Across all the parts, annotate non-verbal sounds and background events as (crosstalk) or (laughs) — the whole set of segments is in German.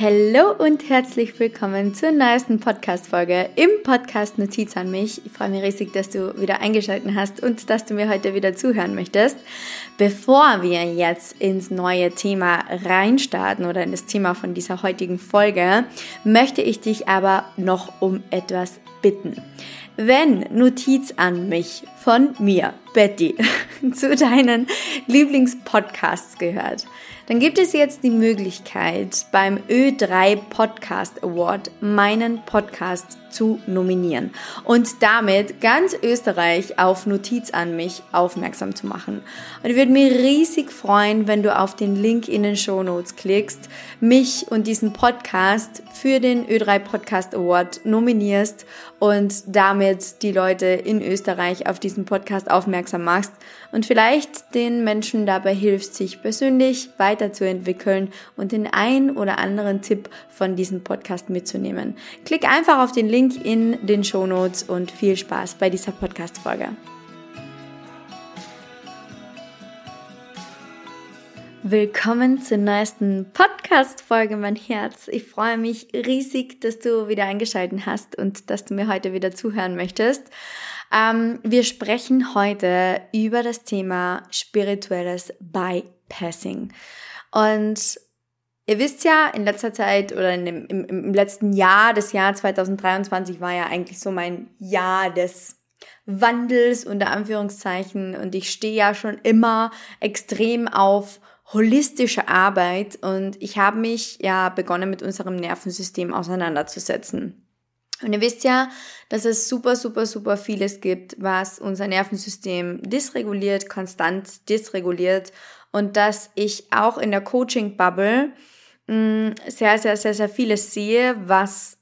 Hallo und herzlich willkommen zur neuesten Podcast-Folge im Podcast Notiz an mich. Ich freue mich riesig, dass du wieder eingeschaltet hast und dass du mir heute wieder zuhören möchtest. Bevor wir jetzt ins neue Thema reinstarten oder in das Thema von dieser heutigen Folge, möchte ich dich aber noch um etwas bitten. Wenn Notiz an mich von mir, Betty, (laughs) zu deinen Lieblingspodcasts gehört, dann gibt es jetzt die Möglichkeit, beim Ö3 Podcast Award meinen Podcast zu nominieren und damit ganz Österreich auf Notiz an mich aufmerksam zu machen. Und ich würde mich riesig freuen, wenn du auf den Link in den Show Notes klickst, mich und diesen Podcast für den Ö3 Podcast Award nominierst und damit die Leute in Österreich auf diesen Podcast aufmerksam machst und vielleicht den Menschen dabei hilfst, sich persönlich weiterzuentwickeln und den ein oder anderen Tipp von diesem Podcast mitzunehmen. Klick einfach auf den Link in den Show Notes und viel Spaß bei dieser Podcast-Folge. Willkommen zur neuesten Podcast-Folge, mein Herz. Ich freue mich riesig, dass du wieder eingeschaltet hast und dass du mir heute wieder zuhören möchtest. Ähm, wir sprechen heute über das Thema spirituelles Bypassing. Und ihr wisst ja, in letzter Zeit oder dem, im, im letzten Jahr, das Jahr 2023 war ja eigentlich so mein Jahr des Wandels unter Anführungszeichen. Und ich stehe ja schon immer extrem auf holistische Arbeit. Und ich habe mich ja begonnen mit unserem Nervensystem auseinanderzusetzen. Und ihr wisst ja, dass es super, super, super vieles gibt, was unser Nervensystem dysreguliert, konstant dysreguliert. Und dass ich auch in der Coaching-Bubble sehr, sehr, sehr, sehr vieles sehe, was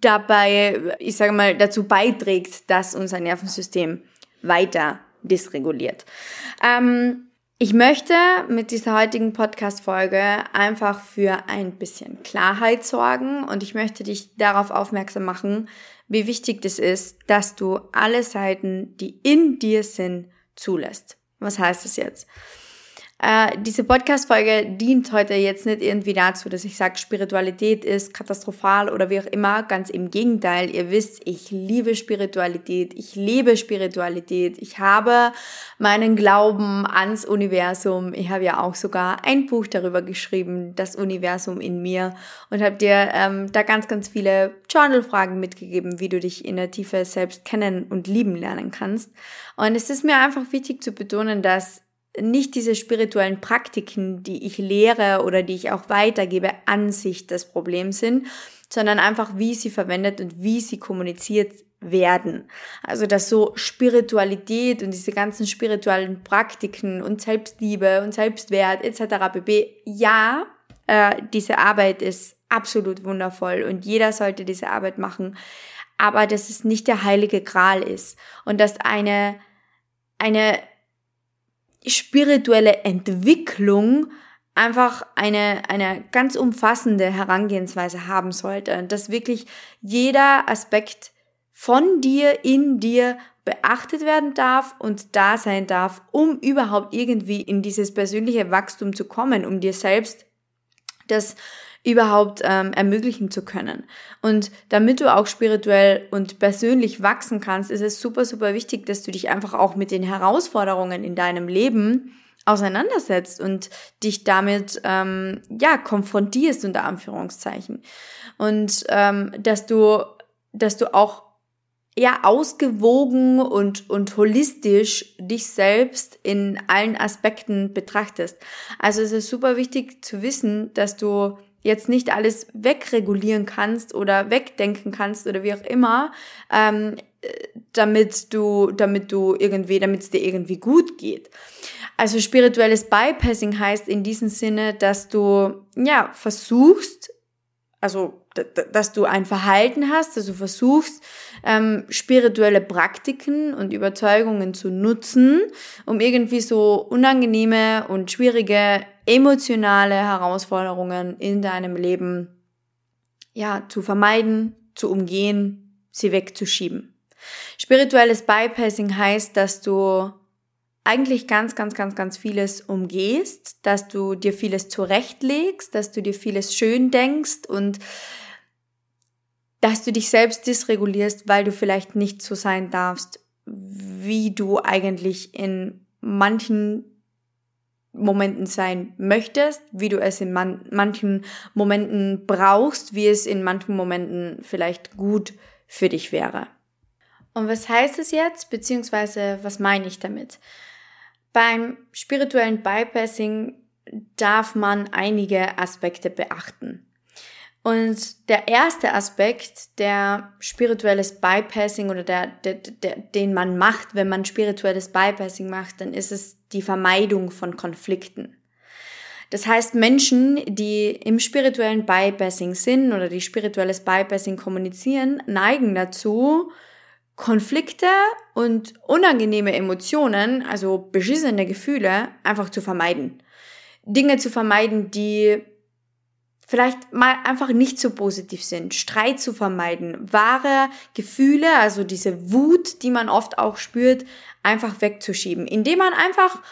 dabei, ich sage mal, dazu beiträgt, dass unser Nervensystem weiter dysreguliert. Ähm, ich möchte mit dieser heutigen Podcast-Folge einfach für ein bisschen Klarheit sorgen und ich möchte dich darauf aufmerksam machen, wie wichtig es ist, dass du alle Seiten, die in dir sind, zulässt. Was heißt das jetzt? Äh, diese Podcast-Folge dient heute jetzt nicht irgendwie dazu, dass ich sage, Spiritualität ist katastrophal oder wie auch immer. Ganz im Gegenteil. Ihr wisst, ich liebe Spiritualität. Ich lebe Spiritualität. Ich habe meinen Glauben ans Universum. Ich habe ja auch sogar ein Buch darüber geschrieben, das Universum in mir. Und habe dir ähm, da ganz, ganz viele Journal-Fragen mitgegeben, wie du dich in der Tiefe selbst kennen und lieben lernen kannst. Und es ist mir einfach wichtig zu betonen, dass nicht diese spirituellen Praktiken, die ich lehre oder die ich auch weitergebe, an sich das Problem sind, sondern einfach, wie sie verwendet und wie sie kommuniziert werden. Also, dass so Spiritualität und diese ganzen spirituellen Praktiken und Selbstliebe und Selbstwert etc. bb. Ja, äh, diese Arbeit ist absolut wundervoll und jeder sollte diese Arbeit machen, aber dass es nicht der heilige Gral ist und dass eine eine spirituelle Entwicklung einfach eine, eine ganz umfassende Herangehensweise haben sollte. Dass wirklich jeder Aspekt von dir, in dir beachtet werden darf und da sein darf, um überhaupt irgendwie in dieses persönliche Wachstum zu kommen, um dir selbst das überhaupt ähm, ermöglichen zu können. Und damit du auch spirituell und persönlich wachsen kannst, ist es super, super wichtig, dass du dich einfach auch mit den Herausforderungen in deinem Leben auseinandersetzt und dich damit ähm, ja konfrontierst unter Anführungszeichen und ähm, dass du dass du auch ja ausgewogen und und holistisch dich selbst in allen Aspekten betrachtest. Also es ist super wichtig zu wissen, dass du jetzt nicht alles wegregulieren kannst oder wegdenken kannst oder wie auch immer, ähm, damit du, damit du irgendwie, damit es dir irgendwie gut geht. Also spirituelles Bypassing heißt in diesem Sinne, dass du ja versuchst, also dass du ein Verhalten hast, dass du versuchst, ähm, spirituelle Praktiken und Überzeugungen zu nutzen, um irgendwie so unangenehme und schwierige emotionale Herausforderungen in deinem Leben ja zu vermeiden, zu umgehen, sie wegzuschieben. Spirituelles Bypassing heißt, dass du eigentlich ganz, ganz, ganz, ganz vieles umgehst, dass du dir vieles zurechtlegst, dass du dir vieles schön denkst und dass du dich selbst dysregulierst, weil du vielleicht nicht so sein darfst, wie du eigentlich in manchen Momenten sein möchtest, wie du es in man manchen Momenten brauchst, wie es in manchen Momenten vielleicht gut für dich wäre. Und was heißt es jetzt, beziehungsweise was meine ich damit? Beim spirituellen Bypassing darf man einige Aspekte beachten. Und der erste Aspekt, der spirituelles Bypassing oder der, der, der, den man macht, wenn man spirituelles Bypassing macht, dann ist es die Vermeidung von Konflikten. Das heißt, Menschen, die im spirituellen Bypassing sind oder die spirituelles Bypassing kommunizieren, neigen dazu, Konflikte und unangenehme Emotionen, also beschissene Gefühle, einfach zu vermeiden. Dinge zu vermeiden, die vielleicht mal einfach nicht so positiv sind, Streit zu vermeiden, wahre Gefühle, also diese Wut, die man oft auch spürt, einfach wegzuschieben, indem man einfach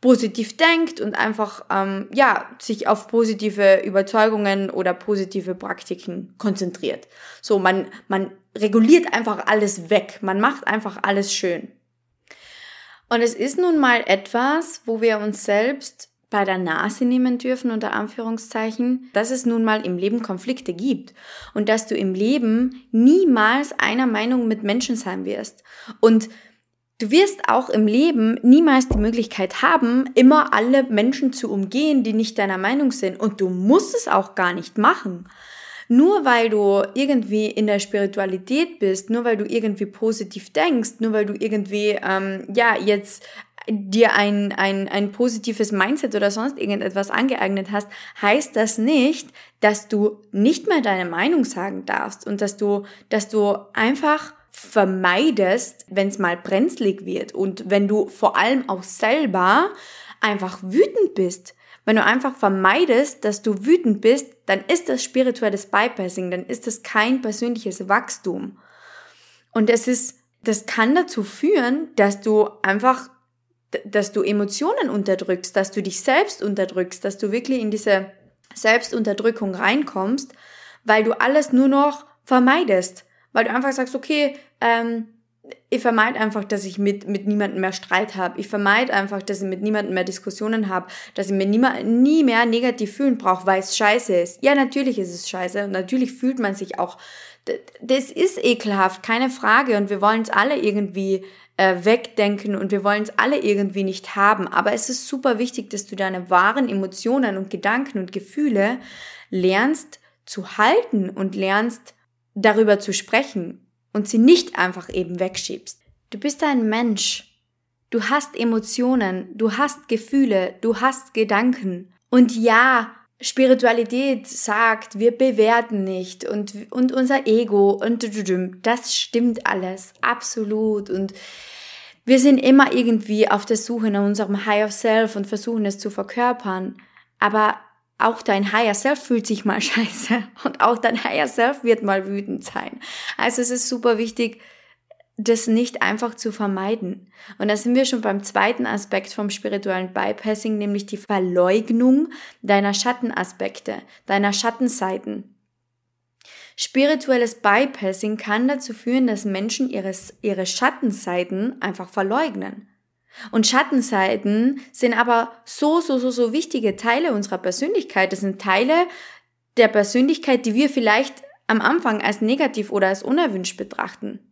positiv denkt und einfach ähm, ja sich auf positive Überzeugungen oder positive Praktiken konzentriert. So man man reguliert einfach alles weg, man macht einfach alles schön. Und es ist nun mal etwas, wo wir uns selbst bei der Nase nehmen dürfen, unter Anführungszeichen, dass es nun mal im Leben Konflikte gibt und dass du im Leben niemals einer Meinung mit Menschen sein wirst. Und du wirst auch im Leben niemals die Möglichkeit haben, immer alle Menschen zu umgehen, die nicht deiner Meinung sind. Und du musst es auch gar nicht machen. Nur weil du irgendwie in der Spiritualität bist, nur weil du irgendwie positiv denkst, nur weil du irgendwie ähm, ja jetzt dir ein, ein, ein positives Mindset oder sonst irgendetwas angeeignet hast, heißt das nicht, dass du nicht mehr deine Meinung sagen darfst und dass du, dass du einfach vermeidest, wenn es mal brenzlig wird und wenn du vor allem auch selber einfach wütend bist. Wenn du einfach vermeidest, dass du wütend bist, dann ist das spirituelles Bypassing, dann ist das kein persönliches Wachstum. Und es ist, das kann dazu führen, dass du einfach dass du Emotionen unterdrückst, dass du dich selbst unterdrückst, dass du wirklich in diese Selbstunterdrückung reinkommst, weil du alles nur noch vermeidest, weil du einfach sagst, okay, ähm, ich vermeide einfach, dass ich mit, mit niemandem mehr Streit habe. Ich vermeide einfach, dass ich mit niemandem mehr Diskussionen habe, dass ich mir nie, nie mehr negativ fühlen brauche, weil es scheiße ist. Ja, natürlich ist es scheiße und natürlich fühlt man sich auch. Das ist ekelhaft, keine Frage. Und wir wollen es alle irgendwie äh, wegdenken und wir wollen es alle irgendwie nicht haben. Aber es ist super wichtig, dass du deine wahren Emotionen und Gedanken und Gefühle lernst zu halten und lernst darüber zu sprechen und sie nicht einfach eben wegschiebst. Du bist ein Mensch. Du hast Emotionen, du hast Gefühle, du hast Gedanken. Und ja, Spiritualität sagt, wir bewerten nicht und, und unser Ego und das stimmt alles, absolut. Und wir sind immer irgendwie auf der Suche nach unserem Higher Self und versuchen es zu verkörpern. Aber auch dein Higher Self fühlt sich mal (laughs) scheiße und auch dein Higher Self wird mal wütend sein. Also es ist super wichtig, das nicht einfach zu vermeiden. Und da sind wir schon beim zweiten Aspekt vom spirituellen Bypassing, nämlich die Verleugnung deiner Schattenaspekte, deiner Schattenseiten. Spirituelles Bypassing kann dazu führen, dass Menschen ihres, ihre Schattenseiten einfach verleugnen. Und Schattenseiten sind aber so, so, so, so wichtige Teile unserer Persönlichkeit. Das sind Teile der Persönlichkeit, die wir vielleicht am Anfang als negativ oder als unerwünscht betrachten.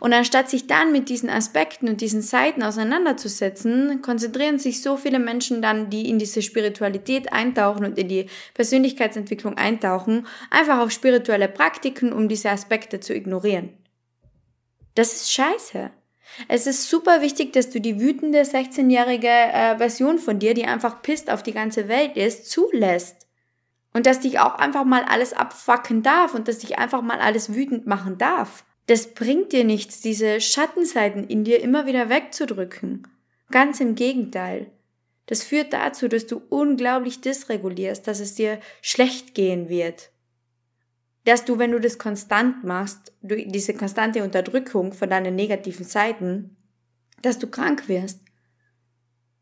Und anstatt sich dann mit diesen Aspekten und diesen Seiten auseinanderzusetzen, konzentrieren sich so viele Menschen dann, die in diese Spiritualität eintauchen und in die Persönlichkeitsentwicklung eintauchen, einfach auf spirituelle Praktiken, um diese Aspekte zu ignorieren. Das ist scheiße. Es ist super wichtig, dass du die wütende 16-jährige äh, Version von dir, die einfach pisst auf die ganze Welt ist, zulässt. Und dass dich auch einfach mal alles abfacken darf und dass dich einfach mal alles wütend machen darf. Das bringt dir nichts, diese Schattenseiten in dir immer wieder wegzudrücken. Ganz im Gegenteil. Das führt dazu, dass du unglaublich dysregulierst, dass es dir schlecht gehen wird. Dass du, wenn du das konstant machst, diese konstante Unterdrückung von deinen negativen Seiten, dass du krank wirst.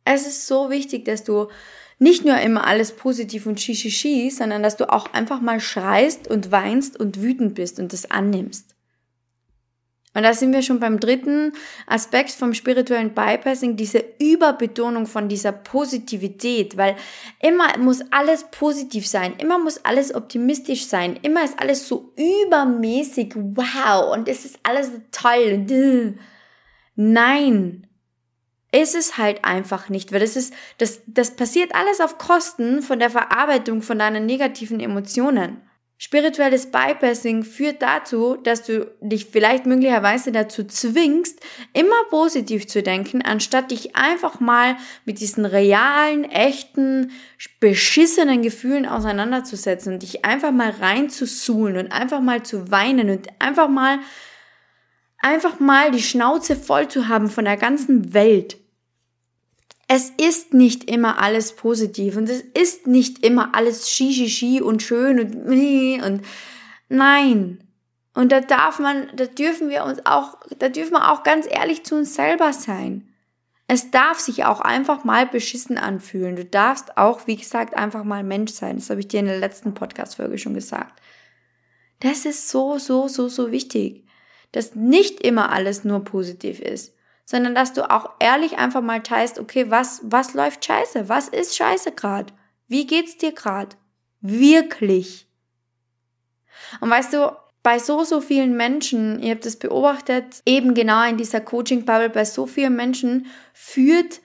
Es ist so wichtig, dass du nicht nur immer alles positiv und shishishi, sondern dass du auch einfach mal schreist und weinst und wütend bist und das annimmst. Und da sind wir schon beim dritten Aspekt vom spirituellen Bypassing, diese Überbetonung von dieser Positivität, weil immer muss alles positiv sein, immer muss alles optimistisch sein, immer ist alles so übermäßig wow und es ist alles toll. Nein, ist es halt einfach nicht, weil das ist, das, das passiert alles auf Kosten von der Verarbeitung von deinen negativen Emotionen. Spirituelles Bypassing führt dazu, dass du dich vielleicht möglicherweise dazu zwingst, immer positiv zu denken, anstatt dich einfach mal mit diesen realen, echten, beschissenen Gefühlen auseinanderzusetzen und dich einfach mal reinzusuhlen und einfach mal zu weinen und einfach mal, einfach mal die Schnauze voll zu haben von der ganzen Welt. Es ist nicht immer alles positiv und es ist nicht immer alles schi und schön und und nein. Und da darf man, da dürfen wir uns auch, da dürfen wir auch ganz ehrlich zu uns selber sein. Es darf sich auch einfach mal beschissen anfühlen. Du darfst auch, wie gesagt, einfach mal Mensch sein. Das habe ich dir in der letzten Podcast-Folge schon gesagt. Das ist so, so, so, so wichtig, dass nicht immer alles nur positiv ist sondern dass du auch ehrlich einfach mal teilst, okay, was, was läuft scheiße? Was ist scheiße gerade? Wie geht's dir gerade? Wirklich. Und weißt du, bei so, so vielen Menschen, ihr habt es beobachtet, eben genau in dieser Coaching-Bubble, bei so vielen Menschen führt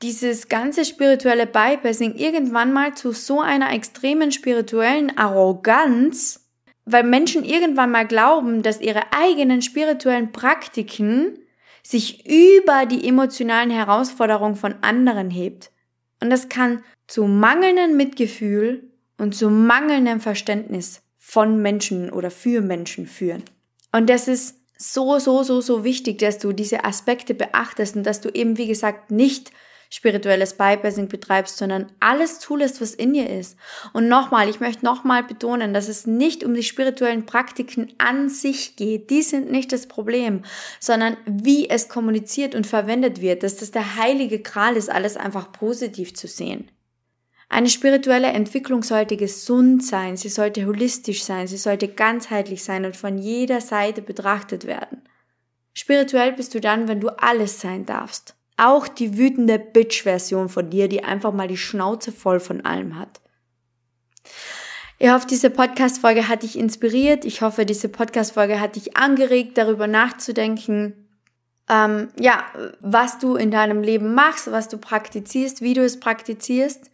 dieses ganze spirituelle Bypassing irgendwann mal zu so einer extremen spirituellen Arroganz, weil Menschen irgendwann mal glauben, dass ihre eigenen spirituellen Praktiken sich über die emotionalen Herausforderungen von anderen hebt. Und das kann zu mangelndem Mitgefühl und zu mangelndem Verständnis von Menschen oder für Menschen führen. Und das ist so, so, so, so wichtig, dass du diese Aspekte beachtest und dass du eben, wie gesagt, nicht spirituelles Bypassing betreibst, sondern alles zulässt, was in dir ist. Und nochmal, ich möchte nochmal betonen, dass es nicht um die spirituellen Praktiken an sich geht. Die sind nicht das Problem, sondern wie es kommuniziert und verwendet wird, dass das der heilige Kral ist, alles einfach positiv zu sehen. Eine spirituelle Entwicklung sollte gesund sein, sie sollte holistisch sein, sie sollte ganzheitlich sein und von jeder Seite betrachtet werden. Spirituell bist du dann, wenn du alles sein darfst. Auch die wütende Bitch-Version von dir, die einfach mal die Schnauze voll von allem hat. Ich hoffe, diese Podcast-Folge hat dich inspiriert. Ich hoffe, diese Podcast-Folge hat dich angeregt, darüber nachzudenken, ähm, ja, was du in deinem Leben machst, was du praktizierst, wie du es praktizierst.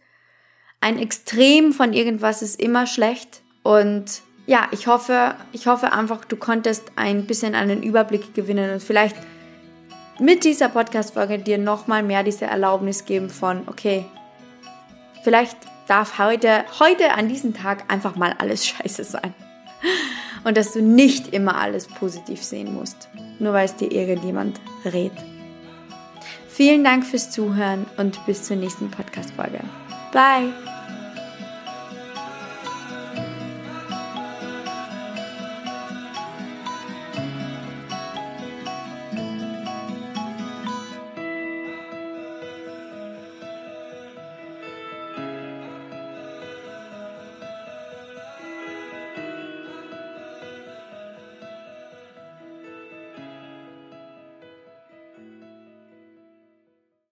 Ein Extrem von irgendwas ist immer schlecht. Und ja, ich hoffe, ich hoffe einfach, du konntest ein bisschen einen Überblick gewinnen und vielleicht mit dieser Podcast-Folge dir nochmal mehr diese Erlaubnis geben von, okay, vielleicht darf heute, heute an diesem Tag einfach mal alles (laughs) scheiße sein. Und dass du nicht immer alles positiv sehen musst, nur weil es dir irgendjemand rät. Vielen Dank fürs Zuhören und bis zur nächsten Podcast-Folge. Bye!